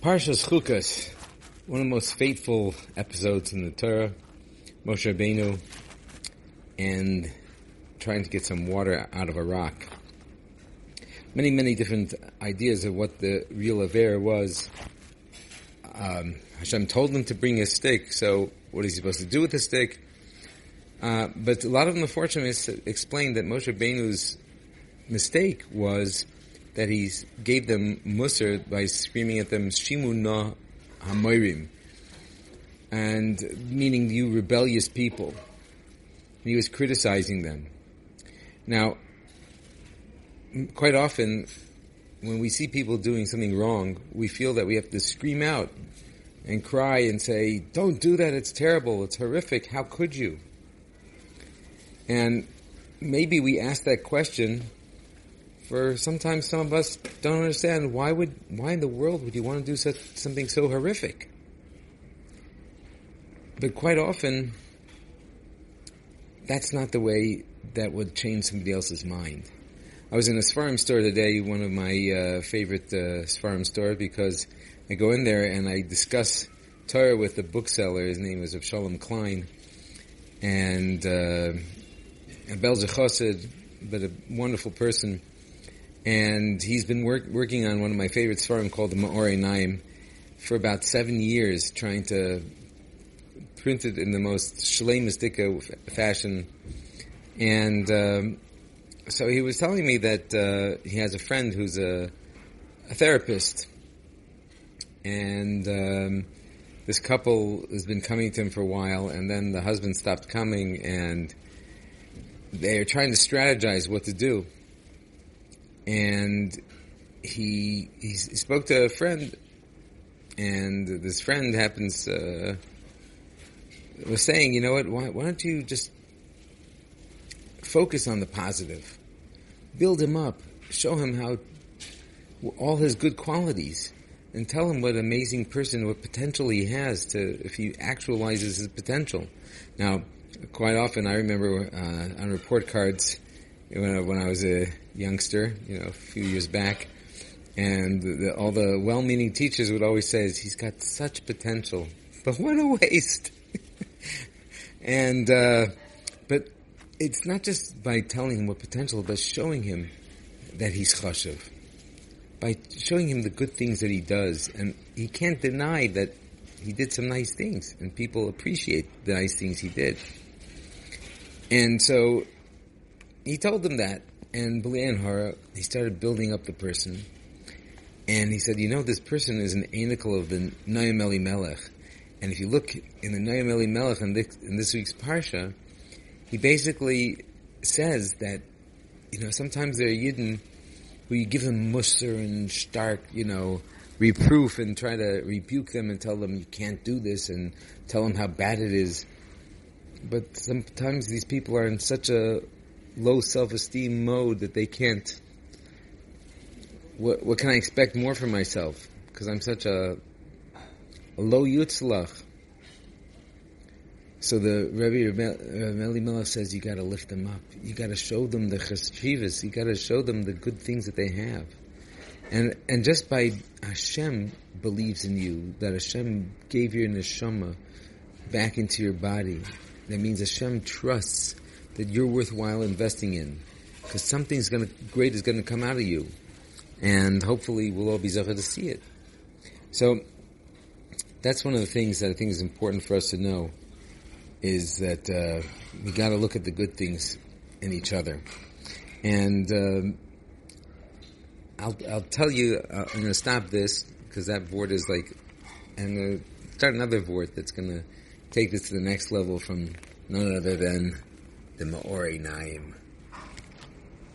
Parshas Chukas, one of the most fateful episodes in the Torah, Moshe Rabbeinu, and trying to get some water out of a rock. Many, many different ideas of what the real affair was. Um, Hashem told him to bring a stick, so what is he supposed to do with the stick? Uh, but a lot of them, unfortunately, explained that Moshe Rabbeinu's mistake was that he gave them musar by screaming at them, Shimu na hamoirim, and meaning you rebellious people. he was criticizing them. Now, quite often, when we see people doing something wrong, we feel that we have to scream out and cry and say, don't do that, it's terrible, it's horrific, how could you? And maybe we ask that question for sometimes some of us don't understand why would why in the world would you want to do such something so horrific? But quite often, that's not the way that would change somebody else's mind. I was in a Sfarim store today, one of my uh, favorite uh, Sfarim stores, because I go in there and I discuss Torah with the bookseller. His name is Avshalom Klein, and uh, a Chassid, but a wonderful person and he's been work, working on one of my favorite svarim called the Me'or Einayim for about seven years, trying to print it in the most shlemistika fashion. And um, so he was telling me that uh, he has a friend who's a, a therapist, and um, this couple has been coming to him for a while, and then the husband stopped coming, and they are trying to strategize what to do and he he spoke to a friend, and this friend happens uh, was saying, you know what? Why, why don't you just focus on the positive, build him up, show him how all his good qualities, and tell him what amazing person, what potential he has to if he actualizes his potential. Now, quite often, I remember uh, on report cards when I, when I was a youngster, you know, a few years back, and the, all the well-meaning teachers would always say, "He's got such potential, but what a waste." and uh, but it's not just by telling him what potential, but showing him that he's chashuv. By showing him the good things that he does, and he can't deny that he did some nice things, and people appreciate the nice things he did. And so he told them that, and Hara, he started building up the person, and he said, you know, this person is an anicle of the Noam Elimelech, and if you look in the Noam Elimelech in this, in this week's parsha, he basically says that, you know, sometimes there are Yidden who you give them musser and stark, you know, reproof and try to rebuke them and tell them you can't do this and tell them how bad it is. But sometimes these people are in such a low self-esteem mode that they can't. What, what can I expect more from myself? Because I'm such a, a low yutzlach. So the Rebbe Meli Melech says you got to lift them up. You got to show them the cheshivas. You got to show them the good things that they have. And and just by Hashem believes in you, that Hashem gave your neshama back into your body. That means Hashem trusts that you're worthwhile investing in. Because something's gonna, great is gonna come out of you. And hopefully we'll all be zachar to see it. So, that's one of the things that I think is important for us to know, is that, uh, we gotta look at the good things in each other. And, um, I'll, I'll tell you, uh, I'm gonna stop this, because that board is like, gonna start another board that's gonna take this to the next level from none other than the Me'or Einayim.